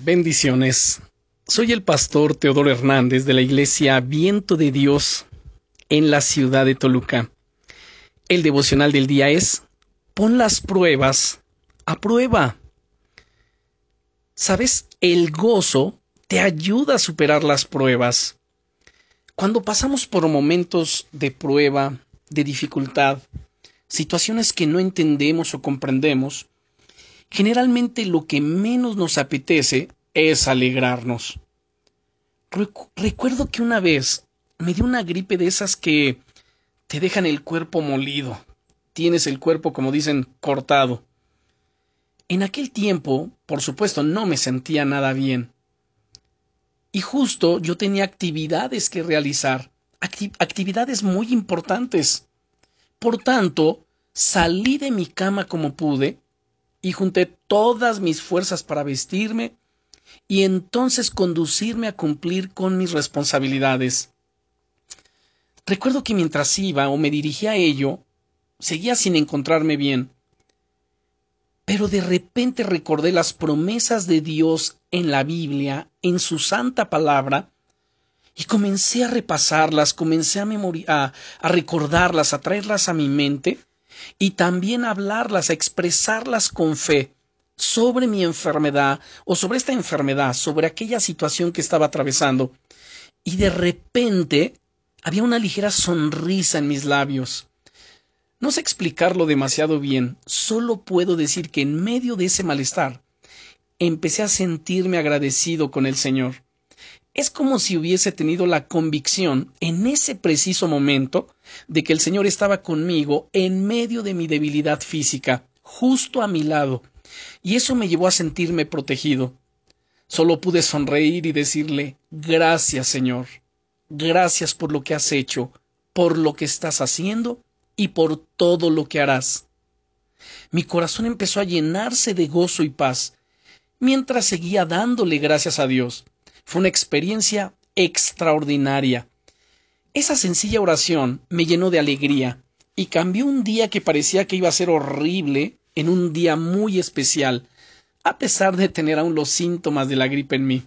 Bendiciones. Soy el pastor Teodoro Hernández de la iglesia Viento de Dios en la ciudad de Toluca. El devocional del día es Pon las pruebas a prueba. ¿Sabes? El gozo te ayuda a superar las pruebas. Cuando pasamos por momentos de prueba, de dificultad, situaciones que no entendemos o comprendemos, generalmente lo que menos nos apetece es alegrarnos. recuerdo que una vez me dio una gripe de esas que te dejan el cuerpo molido, tienes el cuerpo, como dicen, cortado. En aquel tiempo, por supuesto, no me sentía nada bien. Y justo yo tenía actividades que realizar, actividades muy importantes. Por tanto, salí de mi cama como pude y junté todas mis fuerzas para vestirme y entonces conducirme a cumplir con mis responsabilidades. Recuerdo que mientras iba o me dirigía a ello, seguía sin encontrarme bien. Pero de repente recordé las promesas de Dios en la Biblia, en su santa palabra, y comencé a repasarlas, comencé a, a, a recordarlas, a traerlas a mi mente, y también hablarlas, expresarlas con fe sobre mi enfermedad o sobre esta enfermedad, sobre aquella situación que estaba atravesando. Y de repente había una ligera sonrisa en mis labios. No sé explicarlo demasiado bien, solo puedo decir que en medio de ese malestar empecé a sentirme agradecido con el Señor. Es como si hubiese tenido la convicción en ese preciso momento de que el Señor estaba conmigo en medio de mi debilidad física, justo a mi lado, y eso me llevó a sentirme protegido. Solo pude sonreír y decirle Gracias, Señor. Gracias por lo que has hecho, por lo que estás haciendo y por todo lo que harás. Mi corazón empezó a llenarse de gozo y paz, mientras seguía dándole gracias a Dios. Fue una experiencia extraordinaria. Esa sencilla oración me llenó de alegría y cambió un día que parecía que iba a ser horrible en un día muy especial, a pesar de tener aún los síntomas de la gripe en mí.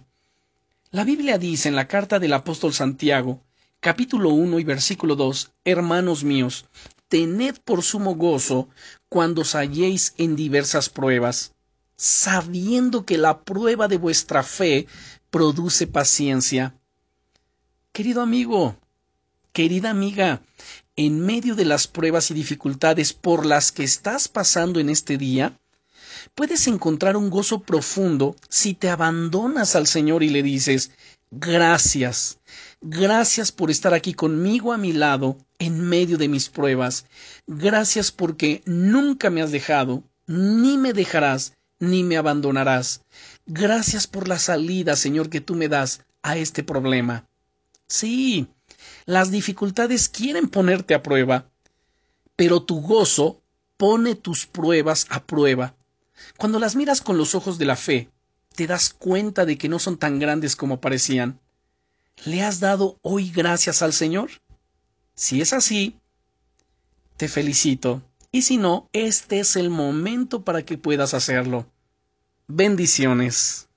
La Biblia dice en la carta del apóstol Santiago, capítulo 1 y versículo 2, Hermanos míos, tened por sumo gozo cuando os halléis en diversas pruebas, sabiendo que la prueba de vuestra fe produce paciencia. Querido amigo, querida amiga, en medio de las pruebas y dificultades por las que estás pasando en este día, puedes encontrar un gozo profundo si te abandonas al Señor y le dices Gracias, gracias por estar aquí conmigo a mi lado en medio de mis pruebas. Gracias porque nunca me has dejado, ni me dejarás, ni me abandonarás. Gracias por la salida, Señor, que tú me das a este problema. Sí, las dificultades quieren ponerte a prueba, pero tu gozo pone tus pruebas a prueba. Cuando las miras con los ojos de la fe, te das cuenta de que no son tan grandes como parecían. ¿Le has dado hoy gracias al Señor? Si es así, te felicito. Y si no, este es el momento para que puedas hacerlo. Bendiciones.